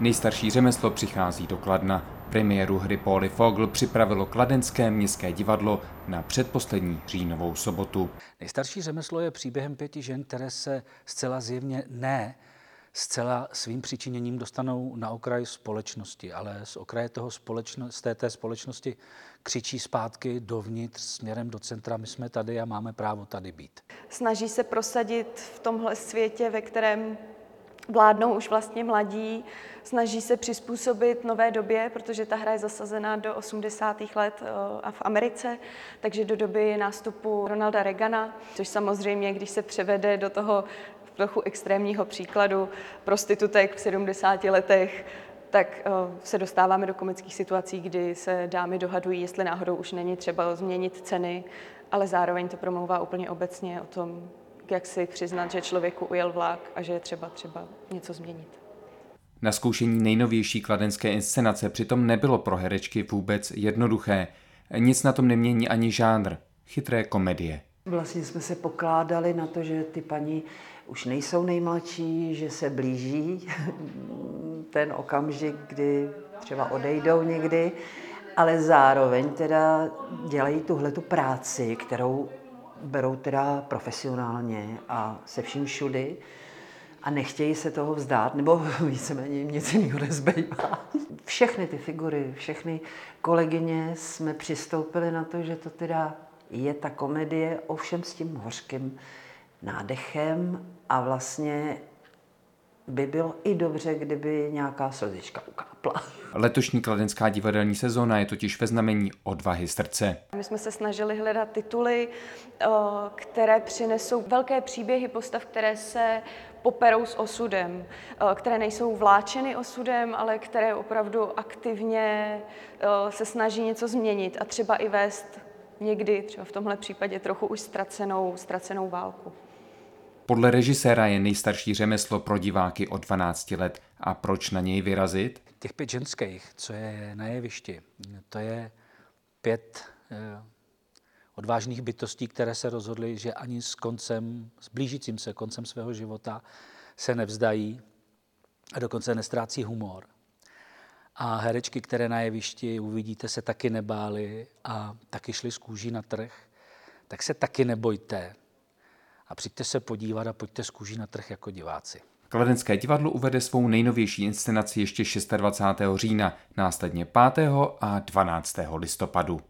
Nejstarší řemeslo přichází do Kladna. Premiéru hry Pauli Fogl připravilo Kladenské městské divadlo na předposlední říjnovou sobotu. Nejstarší řemeslo je příběhem pěti žen, které se zcela zjevně ne zcela svým přičiněním dostanou na okraj společnosti, ale z okraje toho společno, z té, té společnosti křičí zpátky dovnitř směrem do centra. My jsme tady a máme právo tady být. Snaží se prosadit v tomhle světě, ve kterém vládnou už vlastně mladí, snaží se přizpůsobit nové době, protože ta hra je zasazená do 80. let eh, a v Americe, takže do doby nástupu Ronalda Reagana, což samozřejmě, když se převede do toho trochu extrémního příkladu prostitutek v 70 letech, tak eh, se dostáváme do komických situací, kdy se dámy dohadují, jestli náhodou už není třeba změnit ceny, ale zároveň to promlouvá úplně obecně o tom, jak si přiznat, že člověku ujel vlak a že je třeba třeba něco změnit. Na zkoušení nejnovější kladenské inscenace přitom nebylo pro herečky vůbec jednoduché. Nic na tom nemění ani žánr, chytré komedie. Vlastně jsme se pokládali na to, že ty paní už nejsou nejmladší, že se blíží ten okamžik, kdy třeba odejdou někdy, ale zároveň teda dělají tuhle tu práci, kterou berou teda profesionálně a se vším všudy a nechtějí se toho vzdát, nebo víceméně jim nic jiného nezbývá. Všechny ty figury, všechny kolegyně jsme přistoupili na to, že to teda je ta komedie, ovšem s tím hořkým nádechem a vlastně by bylo i dobře, kdyby nějaká slzička ukápla. Letošní kladenská divadelní sezóna je totiž ve znamení odvahy srdce. My jsme se snažili hledat tituly, které přinesou velké příběhy postav, které se poperou s osudem, které nejsou vláčeny osudem, ale které opravdu aktivně se snaží něco změnit a třeba i vést někdy, třeba v tomhle případě, trochu už ztracenou, ztracenou válku. Podle režiséra je nejstarší řemeslo pro diváky od 12 let. A proč na něj vyrazit? Těch pět ženských, co je na jevišti, to je pět eh, odvážných bytostí, které se rozhodly, že ani s koncem, s blížícím se koncem svého života se nevzdají a dokonce nestrácí humor. A herečky, které na jevišti uvidíte, se taky nebály a taky šly z kůží na trh, tak se taky nebojte a přijďte se podívat a pojďte z kůží na trh jako diváci. Kladenské divadlo uvede svou nejnovější inscenaci ještě 26. října, následně 5. a 12. listopadu.